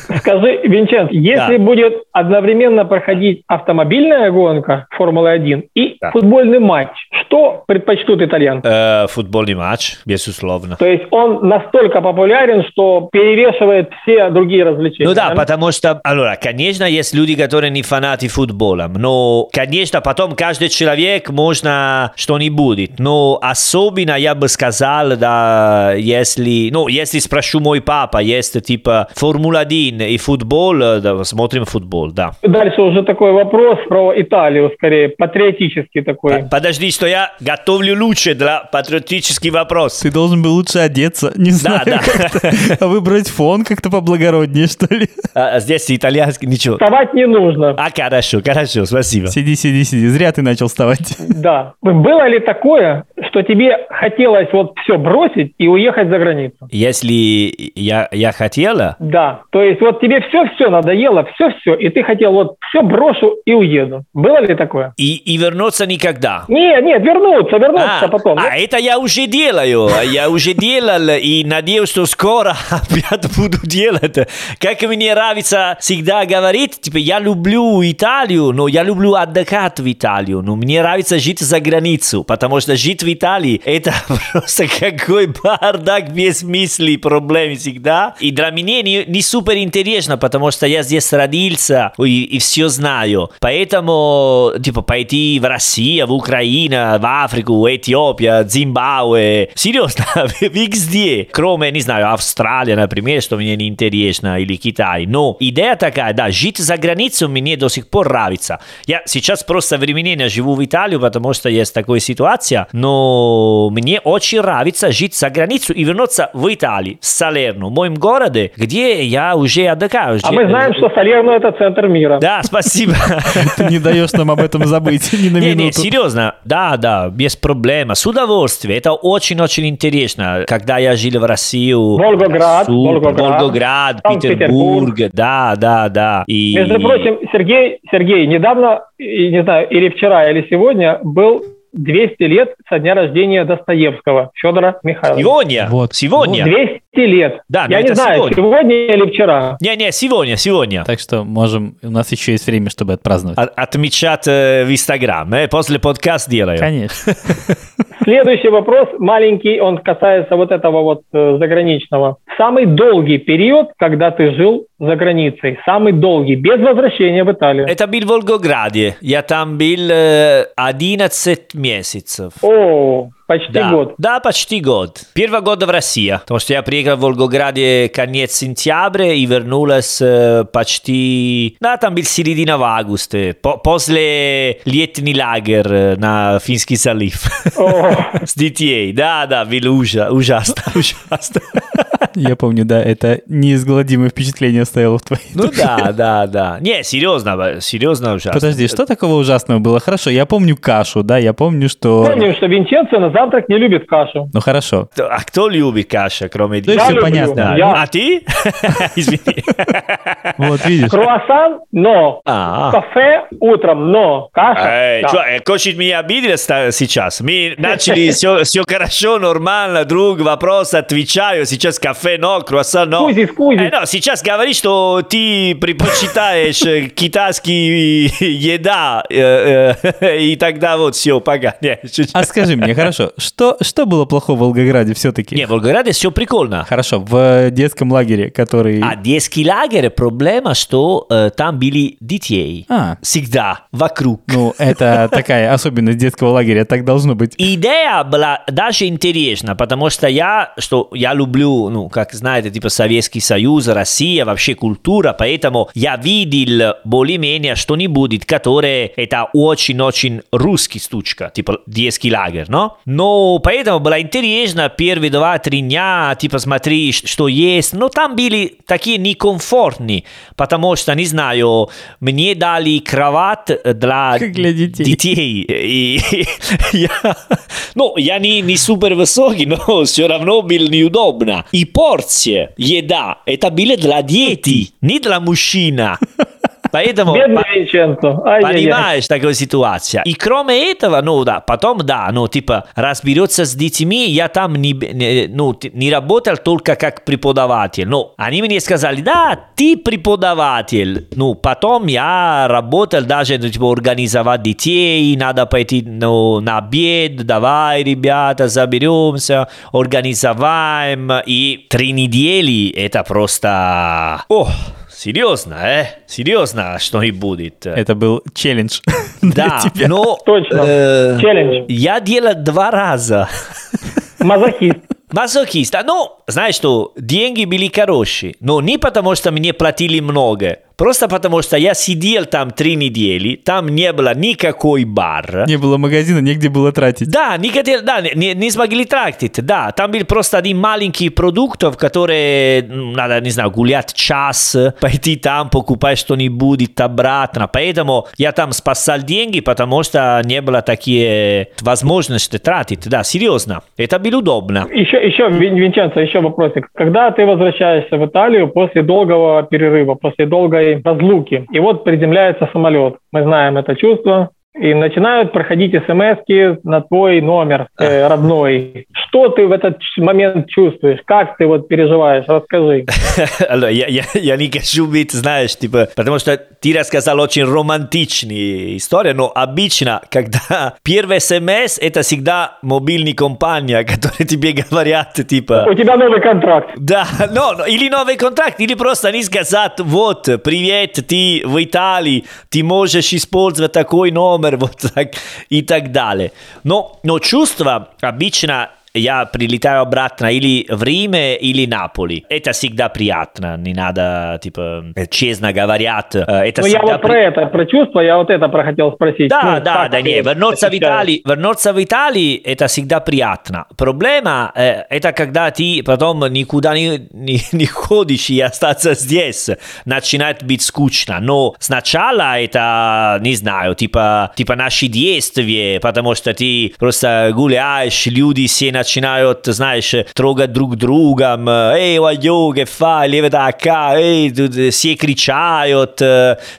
да. Скажи, Винченц, если Да. будет одновременно проходить автомобильная гонка Формулы-1 и Да. футбольный матч, что предпочтут итальянцы? Э, Футбольный матч, безусловно. То есть он настолько популярен, что перевешивает все другие развлечения. Ну да, да? потому что, allora, конечно, есть люди, которые не фанаты футбола, но, конечно, потом каждый человек можно что-нибудь, но особенно я бы сказал, да, если, ну, если спрошу мой папа, есть типа Формула-1 и футбол, да, смотрим футбол, да. Дальше уже такой вопрос про Италию, скорее, патриотический такой. Подожди, что я готовлю лучше для патриотический вопрос. Ты должен был лучше одеться, не знаю, да. как-то, а выбрать фон как-то поблагороднее, что ли. А, а здесь итальянский ничего. Вставать не нужно. А, хорошо, хорошо, спасибо. Сиди, сиди, сиди. Зря ты начал вставать. Да. Было ли такое, что тебе хотелось вот все бросить и уехать за границу? Если я, я хотела, Да. То есть вот тебе все-все надоело, все-все, и ты хотел вот все брошу и уеду. Было ли такое? и, и вернуться никогда. Нет, нет, вернуться, вернуться А, потом. а это я уже делаю. Я уже делал и надеюсь, что скоро опять буду делать. Как мне нравится всегда говорить, типа, я люблю Италию, но я люблю отдыхать в Италию. Но мне нравится жить за границу, потому что жить в Италии это просто какой бардак без мыслей, проблем всегда. И для меня не, не супер интересно, потому что я здесь родился и, и все знаю. Поэтому, типа, пойти в Россию, в Украину, в Африку, Эфиопия, Зимбабве. Серьезно, везде. Кроме, не знаю, Австралии, например, что мне не интересно, или Китай. Но идея такая, да, жить за границей мне до сих пор нравится. Я сейчас просто временно живу в Италии, потому что есть такая ситуация, но мне очень нравится жить за границей и вернуться в Италию, в Салерну, в моем городе, где я уже отдыхаю. А мы знаем, что Салерно – это центр мира. Да, спасибо. Ты не даешь нам об этом забыть ни на Не, не, минуту. серьезно, да, да, без проблем, с удовольствием. Это очень-очень интересно. Когда я жил в России... Волгоград, Волгоград. Петербург, да, да, да. И... Между прочим, Сергей, Сергей, недавно, не знаю, или вчера, или сегодня был 200 лет со дня рождения Достоевского Федора Михайловича. Сегодня, Вот. сегодня. 200 лет. Да, но Я не знаю, сегодня. сегодня или вчера. Не-не, сегодня, сегодня. Так что можем, у нас еще есть время, чтобы отпраздновать. О- Отмечать э, в Инстаграм, э, после подкаста делаю. Конечно. Следующий вопрос, маленький, он касается вот этого вот э, заграничного. Самый долгий период, когда ты жил за границей, самый долгий, без возвращения в Италию. Это был в Волгограде. Я там был э, 11 месяцев. О, почти Да, год. да, почти год. Первый год в России, потому что я приехал в Волгограде конец сентября и вернулся э, почти... Да, там был середина августа, по- после летний лагерь э, на Финский залив. О, С детей, да, да, было ужа- ужасно, ужасно. Я помню, да, это неизгладимое впечатление оставило в твоей Ну душе. да, да, да. Не, серьезно, серьезно ужасно. Подожди, что такого ужасного было? Хорошо, я помню кашу, да, я помню, что... помним, что Винченцо на завтрак не любит кашу. Ну хорошо. А кто любит кашу, кроме всё люблю. понятно. Я А ты? Извини. Вот видишь. круассан, но А. кафе утром, но каша. Эй, да. чё, э, Кошик меня обидел ста- сейчас. Мы начали все, все хорошо, нормально, друг, вопрос отвечаю. Сейчас кафе, но, круассан, но. Скузи, скузи. Э, ну, сейчас говоришь, что ты предпочитаешь китайский еда, и тогда вот все, чуть- А скажи мне, хорошо, что, что было плохого в Волгограде все-таки? Не, в Волгограде все прикольно. Хорошо, в детском лагере, который... А детский лагерь, проблема, что э, там были детей. А. Всегда, вокруг. Ну, это такая особенность детского лагеря, так должно быть. Идея была даже интересна, потому что я, что я люблю, ну, как знаете, типа Советский Союз, Россия, вообще культура, поэтому я видел более-менее что-нибудь, которое это очень-очень русский штучка, типа детский лагерь, но? Но поэтому было интересно первые два-три дня, типа смотри, что есть, но там были такие некомфортные, потому что, не знаю, мне дали кровать для, для детей. детей. И я, ну, я не, не супер высокий, но все равно был неудобно. И порция, еда, это было для детей, не для мужчина. Поэтому... Бедный Винченцо. Ай-яй-яй. Понимаешь, такая ситуация. И кроме этого, ну да, потом да, ну типа разберется с детьми, я там не, не- ну, не работал только как преподаватель. Ну, они мне сказали, да, ты преподаватель. Ну, потом я работал даже, ну, типа, организовать детей, надо пойти ну, на обед, давай, ребята, заберемся, организоваем. И три недели это просто... О, серьезно, э? Серьезно, что и будет. Это был челлендж Да, но... Точно. э, Челлендж. я делал два раза. Мазохист. Мазохист. А, Ну, знаешь что, деньги были хорошие, но не потому, что мне платили много, Просто потому, что я сидел там три недели, там не было никакой бар. Не было магазина, негде было тратить. Да, не, хотел, да, не, не смогли тратить, да. Там был просто один маленький продукт, которые надо, не знаю, гулять час, пойти там, покупать что-нибудь обратно. Поэтому я там спасал деньги, потому что не было такие возможности тратить. Да, серьезно. Это было удобно. Еще, еще, Винченцо, еще вопросик. Когда ты возвращаешься в Италию после долгого перерыва, после долгой разлуки. И вот приземляется самолет. Мы знаем это чувство, и начинают проходить смс на твой номер э, родной. Что ты в этот момент чувствуешь? Как ты вот переживаешь? Расскажи. я, я, я не хочу быть, знаешь, типа, потому что ты рассказал очень романтичные истории, но обычно, когда первый смс, это всегда мобильный компания, которые тебе говорят, типа... У тебя новый контракт. Да, no, или новый контракт, или просто они сказать, вот, привет, ты в Италии, ты можешь использовать такой номер, номер, вот так и так далее. Но, но чувство обычно я прилетаю обратно или в Риме, или Наполи. Это всегда приятно, не надо, типа, честно говорят. Это ну, я вот при... про это, про чувство, я вот это хотел спросить. Да, ну, да, да, не, вернуться в, Италии, вернуться в Италии, это всегда приятно. Проблема, э, это когда ты потом никуда не, не, не ходишь и остаться здесь, начинает быть скучно. Но сначала это, не знаю, типа, типа наши действия, потому что ты просто гуляешь, люди все начинают начинают, знаешь, трогать друг друга, эй, вайо, che fai, левета acá, эй, все кричают,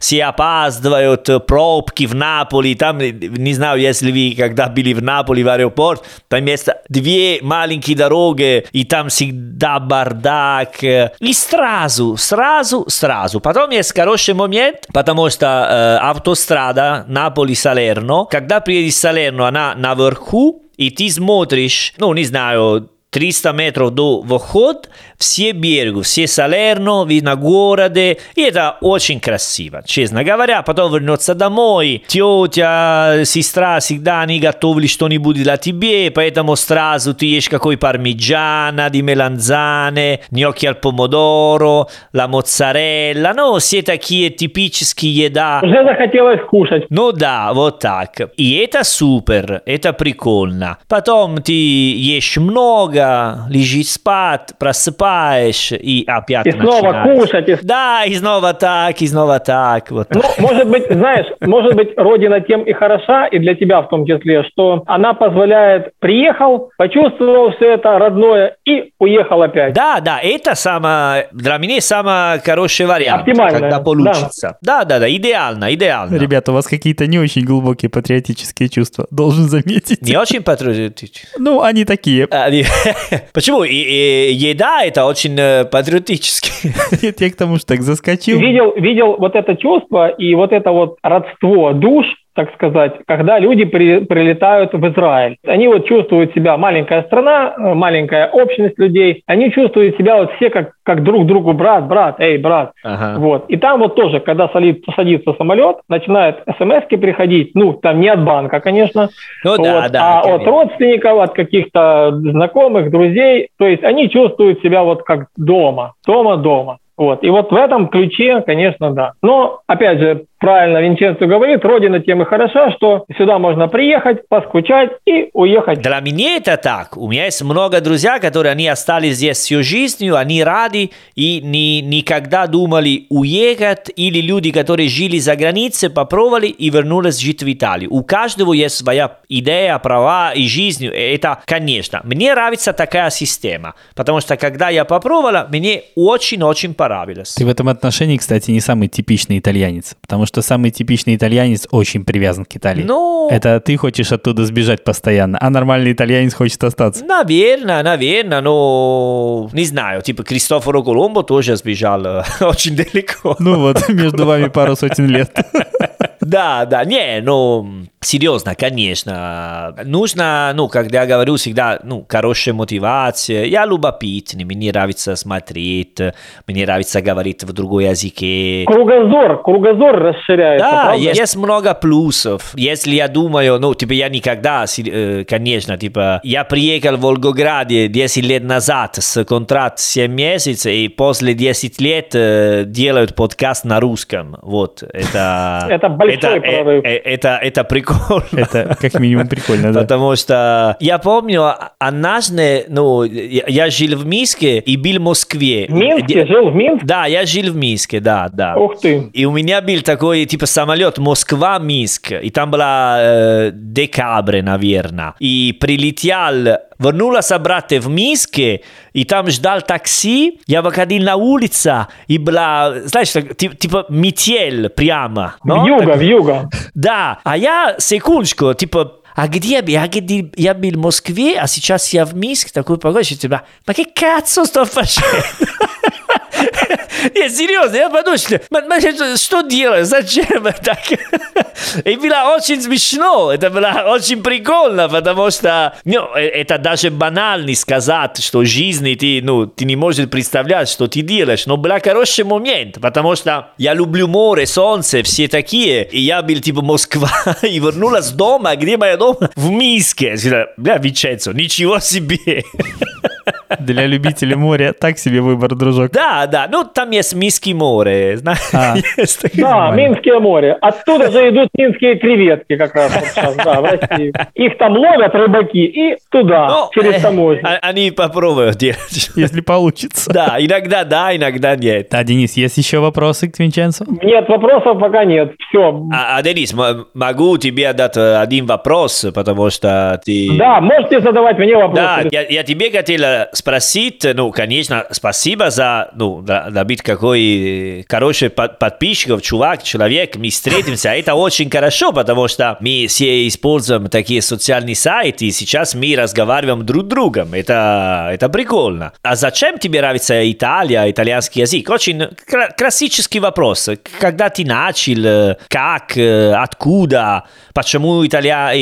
все опаздывают, пробки в Наполе, там, не знаю, если вы когда были в Наполе, в аэропорт, там есть две маленькие дороги, и там всегда бардак, и сразу, сразу, сразу. Потом есть хороший момент, потому что э, автострада Наполи-Салерно, когда приедешь в Салерно, она наверху, и ты смотришь, ну, не знаю, 300 метров до вход, все береги, все Салерно, видно города, и это очень красиво, честно говоря. Потом вернуться домой, тетя, сестра всегда они готовили что-нибудь для тебя, поэтому сразу ты ешь какой пармиджана, di melanzane, gnocchi al помодоро, la моцарелла, ну, все такие типические еда. Уже захотелось кушать. Ну да, вот так. И это супер, это прикольно. Потом ты ешь много, лежишь спать, просыпаешь и опять И снова начинаешь. кушать. И... Да, и снова так, и снова так. Вот. Ну, может быть, знаешь, может быть, Родина тем и хороша, и для тебя в том числе, что она позволяет, приехал, почувствовал все это родное и уехал опять. Да, да, это самое, для меня самый хороший вариант. Оптимально. Когда получится. Да. да, да, да, идеально, идеально. Ребята, у вас какие-то не очень глубокие патриотические чувства, должен заметить. Не очень патриотические? Ну, они такие. Они... Почему? И, и, еда это очень э, патриотически. Нет, я к тому, что так заскочил. Видел, видел вот это чувство и вот это вот родство душ, так сказать, когда люди при, прилетают в Израиль. Они вот чувствуют себя, маленькая страна, э, маленькая общность людей, они чувствуют себя вот все как, как друг другу брат, брат, эй, брат. Ага. Вот. И там вот тоже, когда садится, садится самолет, начинают смс приходить, ну, там не от банка, конечно, ну, вот, да, да, а конечно. от родственников, от каких-то знакомых, друзей. То есть они чувствуют себя вот как дома, дома-дома. Вот. И вот в этом ключе, конечно, да. Но, опять же, правильно Винченцо говорит, родина тем и хороша, что сюда можно приехать, поскучать и уехать. Для меня это так. У меня есть много друзей, которые они остались здесь всю жизнь, они рады и не, никогда думали уехать, или люди, которые жили за границей, попробовали и вернулись жить в Италию. У каждого есть своя идея, права и жизнь. Это, конечно, мне нравится такая система, потому что когда я попробовала, мне очень-очень понравилось. Ты в этом отношении, кстати, не самый типичный итальянец, потому что самый типичный итальянец очень привязан к Италии. Ну... Это ты хочешь оттуда сбежать постоянно, а нормальный итальянец хочет остаться. Наверное, наверное, но не знаю, типа Кристофоро Коломбо тоже сбежал очень далеко. Ну вот, между вами пару сотен лет. Да, да, не, ну, серьезно, конечно. Нужно, ну, когда я говорю всегда, ну, хорошая мотивация. Я любопытный, мне нравится смотреть, мне нравится говорить в другой языке. Кругозор, кругозор расширяется, Да, правда? есть, много плюсов. Если я думаю, ну, типа, я никогда, э, конечно, типа, я приехал в Волгограде 10 лет назад с контракт 7 месяцев, и после 10 лет э, делают подкаст на русском. Вот, это... Это большой это, э, прорыв. это, это прикольно. Это как минимум прикольно, да. Потому что я помню, однажды, ну, я, жил в Минске и был в Москве. В Минске? Жил в Минске? Да, я жил в Минске, да, да. Ух ты. И у меня был такой, типа, самолет Москва-Минск, и там была э, декабрь, наверное. И прилетел, вернулся обратно в Минске, и там ждал такси, я выходил на улицу, и была, знаешь, так, ти- типа метель прямо. Ну, Вьюга, так- вьюга. да, а я, секундочку, типа, а где я, я, где, я был в Москве, а сейчас я в Минске, такой погода, что типа, ma che cazzo sto facendo? Нет, серьезно, я подумал, что, что, делать, зачем так? И было очень смешно, это было очень прикольно, потому что, ну, э, это даже банально сказать, что в жизни ты, ну, ты не можешь представлять, что ты делаешь, но был хороший момент, потому что я люблю море, солнце, все такие, и я был типа Москва, и вернулась дома, где моя дом? В сказал, Бля, Виченцо, ничего себе. Для любителей моря так себе выбор, дружок. Да, да, ну там есть Минский море, знаешь, А. Да. Минское море. Оттуда же идут минские креветки как раз вот сейчас, да, в России. Их там ловят рыбаки и туда, Ну, через э, таможню. а- Они попробуют делать. Если получится. Да, иногда да, иногда нет. Да, Денис, есть еще вопросы к Винченцу? Нет, вопросов пока нет. Все. А, а, Денис, могу тебе дать э, один вопрос, потому что ты... Да, можете задавать мне Да, вопросы. я, я тебе хотел э, спросить, ну, конечно, спасибо за, ну, за, за быть какой э, хороший под- подписчиков, чувак, человек, мы встретимся, это очень хорошо, потому что мы все используем такие социальные сайты, и сейчас мы разговариваем друг с другом, это, это прикольно. А зачем тебе нравится Италия, итальянский язык? Очень классический вопрос. Когда ты начал, э, как, э, откуда, почему Италия,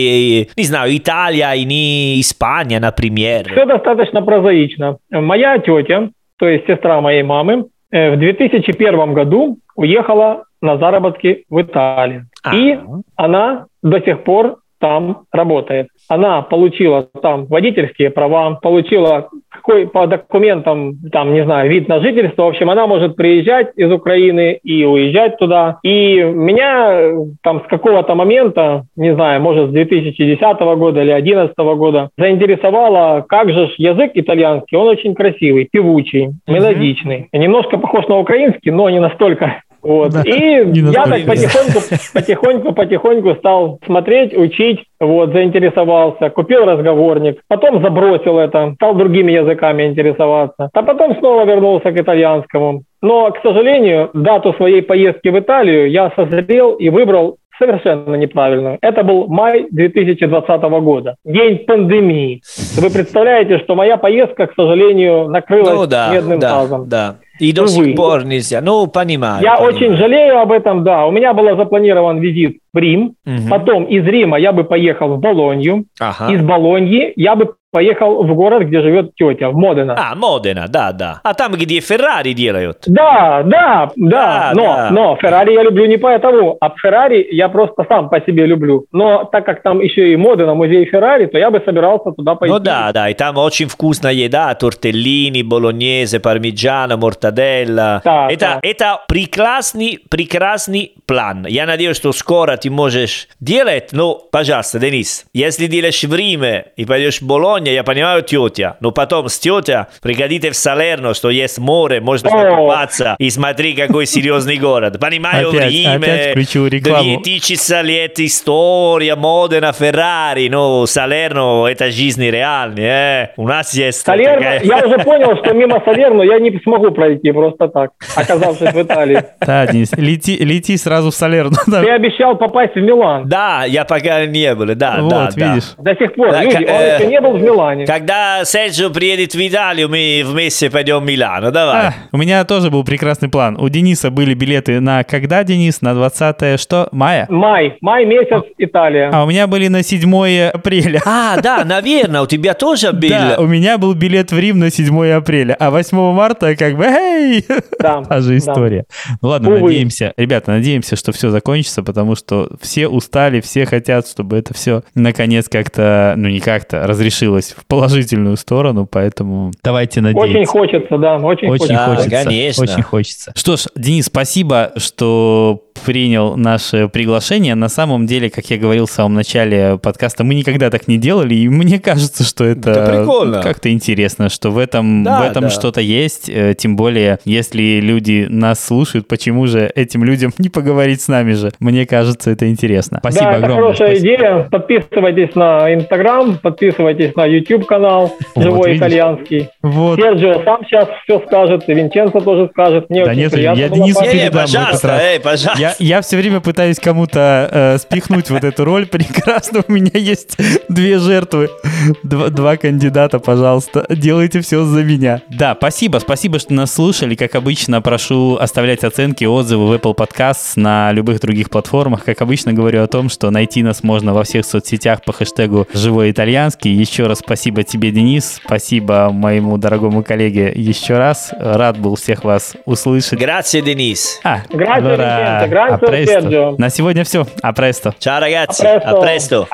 не знаю, Италия и не Испания, например? Все достаточно прозаично. Моя тетя, то есть сестра моей мамы, в 2001 году уехала на заработки в Италию. И А. она до сих пор там работает. Она получила там водительские права, получила какой по документам, там, не знаю, вид на жительство. В общем, она может приезжать из Украины и уезжать туда. И меня там с какого-то момента, не знаю, может, с 2010 года или 2011 года заинтересовало, как же ж язык итальянский, он очень красивый, певучий, мелодичный. Немножко похож на украинский, но не настолько. Вот. Да, И я так потихоньку, потихоньку, потихоньку стал смотреть, учить, вот, заинтересовался, купил разговорник, потом забросил это, стал другими языками интересоваться, а потом снова вернулся к итальянскому. Но, к сожалению, дату своей поездки в Италию я созрел и выбрал совершенно неправильную. Это был май 2020 года, день пандемии. Вы представляете, что моя поездка, к сожалению, накрылась Ну да, медным да, тазом. да. И до Увы. сих пор нельзя. Ну, понимаю. Я понимаю. очень жалею об этом, да. У меня был запланирован визит в Рим. Мгм. Потом из Рима я бы поехал в Болонью. Ага. Из Болоньи я бы поехал в город, где живет тетя, в Модена. А, Модена, да, да. А там, где Феррари делают. Да, да, да, Да, но, да. но Феррари я люблю не поэтому, а Феррари я просто сам по себе люблю. Но так как там еще и Модена, музей Феррари, то я бы собирался туда пойти. Ну да, да, и там очень вкусная еда, тортеллини, болоньезе, пармиджано, мортаделла. Да, это, да. это прекрасный, прекрасный план. Я надеюсь, что скоро ты можешь делать, но, пожалуйста, Денис, если делаешь в Риме и пойдешь в Болонья, я понимаю тетя, но потом с тетя приходите в Салерно, что есть море, можно купаться и смотри, какой серьезный город. Понимаю, Опять- Риме опять рекламу. 2000 лет история, Модена, Феррари, ну, Салерно, это жизнь реальная, э? У нас есть... Салерно, такая- я уже понял, что мимо Салерно я не смогу пройти просто так, оказавшись в Италии. Да, Денис, лети, лети сразу в Салерну. Да. Ты обещал попасть в Милан. Да, я пока не был, да, да, Вот, да. видишь. До сих пор. Да, Люди, к- он э, еще не был в Милане. Когда Серджио приедет в Италию, мы вместе пойдем в Милано. Давай. А, у меня тоже был прекрасный план. У Дениса были билеты на когда, Денис? На 20 что? Мая? Май. Май месяц, Италия. А у меня были на 7 апреля. А, да, наверное, у тебя тоже был. Да, у меня был билет в Рим на 7 апреля, а 8 марта как бы, эй, Да, та же да. история. Ну ладно, Увы. надеемся, ребята, надеемся, что все закончится, потому что все устали, все хотят, чтобы это все наконец как-то, ну не как-то, разрешилось в положительную сторону, поэтому давайте надеяться. Очень хочется, да, очень, Очень хочется. Да, хочется. конечно. Очень хочется. Что ж, Денис, спасибо, что принял наше приглашение. На самом деле, как я говорил в самом начале подкаста, мы никогда так не делали, и мне кажется, что это Это прикольно. как-то интересно, что в этом, Да, в этом да. что-то есть. Э, Тем более, если люди нас слушают, почему же этим людям не поговорить с нами же? Мне кажется, это интересно. Спасибо да, это огромное. хорошая Спасибо. идея. Подписывайтесь на Инстаграм, подписывайтесь на YouTube канал Вот, «Живой видишь? итальянский». Вот. Серджио сам сейчас все скажет, и Винченцо тоже скажет. Мне Да очень нет, приятно я Денису передам этот пожалуйста, эй, пожалуйста. Я, я все время пытаюсь кому-то э, спихнуть вот эту роль. Прекрасно, у меня есть две жертвы, два, два кандидата, пожалуйста. Делайте все за меня. Да, спасибо, спасибо, что нас слушали. Как обычно, прошу оставлять оценки, отзывы в Apple Podcasts на любых других платформах. Как обычно, говорю о том, что найти нас можно во всех соцсетях по хэштегу «Живой итальянский». Еще раз спасибо тебе, Денис. Спасибо моему дорогому коллеге еще раз. Рад был всех вас услышать. Grazie, Денис. Vincenzo, grazie, a presto. Sergio. На сегодня все. А престо. Ciao ragazzi, A presto. a presto.